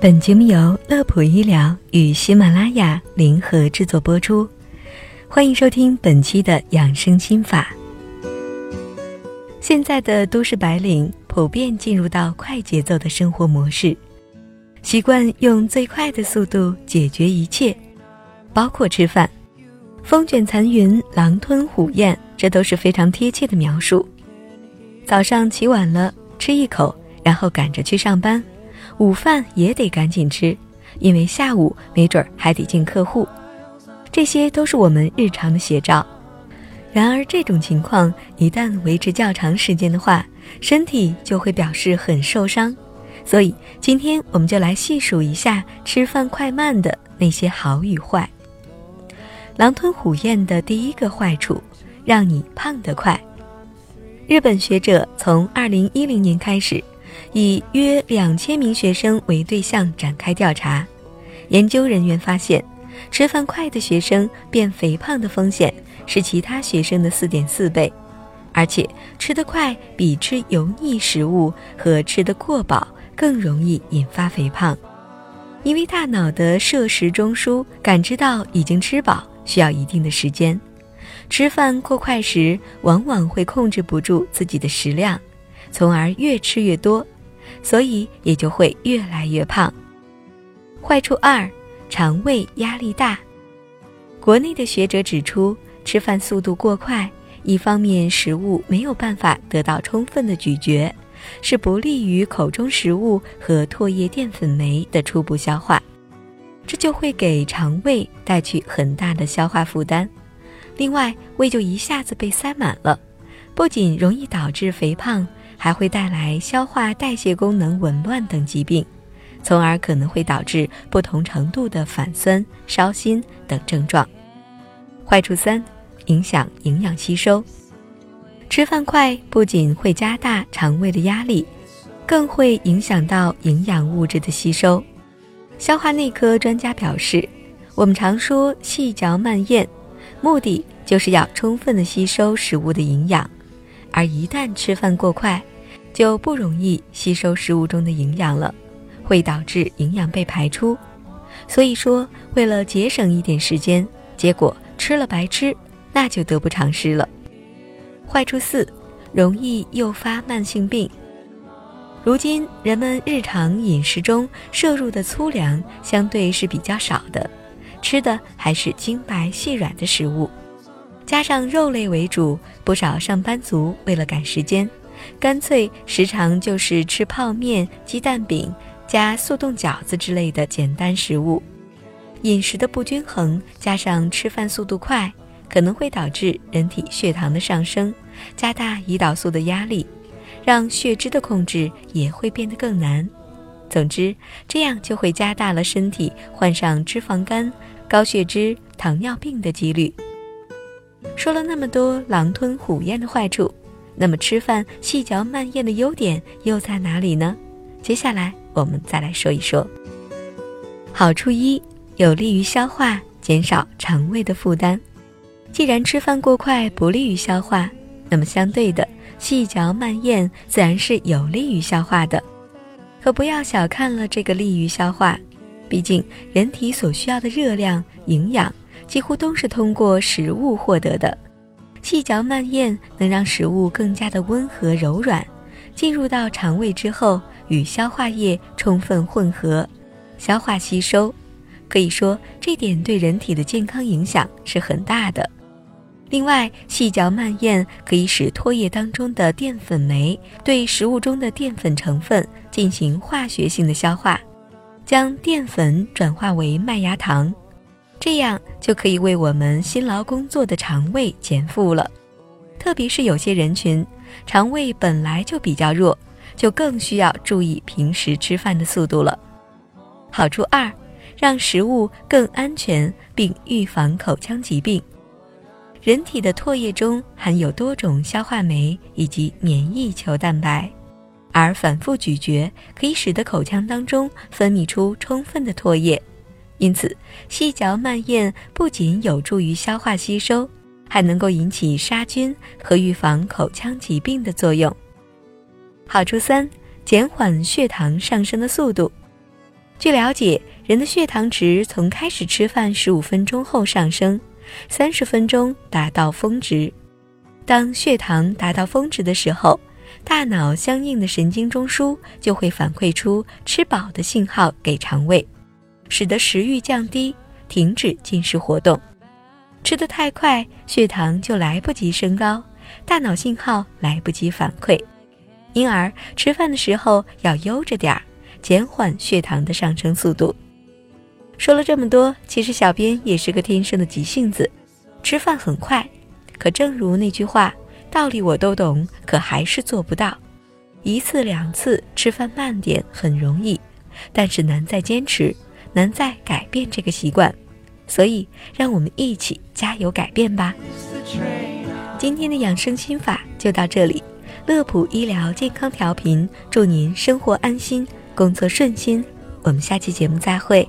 本节目由乐普医疗与喜马拉雅联合制作播出，欢迎收听本期的养生心法。现在的都市白领普遍进入到快节奏的生活模式，习惯用最快的速度解决一切，包括吃饭。风卷残云，狼吞虎咽，这都是非常贴切的描述。早上起晚了，吃一口，然后赶着去上班。午饭也得赶紧吃，因为下午没准还得见客户，这些都是我们日常的写照。然而，这种情况一旦维持较长时间的话，身体就会表示很受伤。所以，今天我们就来细数一下吃饭快慢的那些好与坏。狼吞虎咽的第一个坏处，让你胖得快。日本学者从2010年开始。以约两千名学生为对象展开调查，研究人员发现，吃饭快的学生变肥胖的风险是其他学生的四点四倍，而且吃得快比吃油腻食物和吃得过饱更容易引发肥胖，因为大脑的摄食中枢感知到已经吃饱需要一定的时间，吃饭过快时往往会控制不住自己的食量。从而越吃越多，所以也就会越来越胖。坏处二，肠胃压力大。国内的学者指出，吃饭速度过快，一方面食物没有办法得到充分的咀嚼，是不利于口中食物和唾液淀粉酶的初步消化，这就会给肠胃带去很大的消化负担。另外，胃就一下子被塞满了，不仅容易导致肥胖。还会带来消化代谢功能紊乱等疾病，从而可能会导致不同程度的反酸、烧心等症状。坏处三，影响营养吸收。吃饭快不仅会加大肠胃的压力，更会影响到营养物质的吸收。消化内科专家表示，我们常说细嚼慢咽，目的就是要充分的吸收食物的营养。而一旦吃饭过快，就不容易吸收食物中的营养了，会导致营养被排出。所以说，为了节省一点时间，结果吃了白吃，那就得不偿失了。坏处四，容易诱发慢性病。如今人们日常饮食中摄入的粗粮相对是比较少的，吃的还是精白细软的食物。加上肉类为主，不少上班族为了赶时间，干脆时常就是吃泡面、鸡蛋饼加速冻饺子之类的简单食物。饮食的不均衡，加上吃饭速度快，可能会导致人体血糖的上升，加大胰岛素的压力，让血脂的控制也会变得更难。总之，这样就会加大了身体患上脂肪肝、高血脂、糖尿病的几率。说了那么多狼吞虎咽的坏处，那么吃饭细嚼慢咽的优点又在哪里呢？接下来我们再来说一说。好处一，有利于消化，减少肠胃的负担。既然吃饭过快不利于消化，那么相对的，细嚼慢咽自然是有利于消化的。可不要小看了这个利于消化，毕竟人体所需要的热量、营养。几乎都是通过食物获得的，细嚼慢咽能让食物更加的温和柔软，进入到肠胃之后与消化液充分混合，消化吸收。可以说这点对人体的健康影响是很大的。另外，细嚼慢咽可以使唾液当中的淀粉酶对食物中的淀粉成分进行化学性的消化，将淀粉转化为麦芽糖。这样就可以为我们辛劳工作的肠胃减负了，特别是有些人群，肠胃本来就比较弱，就更需要注意平时吃饭的速度了。好处二，让食物更安全，并预防口腔疾病。人体的唾液中含有多种消化酶以及免疫球蛋白，而反复咀嚼可以使得口腔当中分泌出充分的唾液。因此，细嚼慢咽不仅有助于消化吸收，还能够引起杀菌和预防口腔疾病的作用。好处三，减缓血糖上升的速度。据了解，人的血糖值从开始吃饭十五分钟后上升，三十分钟达到峰值。当血糖达到峰值的时候，大脑相应的神经中枢就会反馈出吃饱的信号给肠胃，使得食欲降低，停止进食活动。吃得太快，血糖就来不及升高，大脑信号来不及反馈，因而吃饭的时候要悠着点儿，减缓血糖的上升速度。说了这么多，其实小编也是个天生的急性子，吃饭很快，可正如那句话。道理我都懂，可还是做不到。一次两次吃饭慢点很容易，但是难在坚持，难在改变这个习惯。所以，让我们一起加油改变吧。今天的养生心法就到这里，乐普医疗健康调频，祝您生活安心，工作顺心。我们下期节目再会。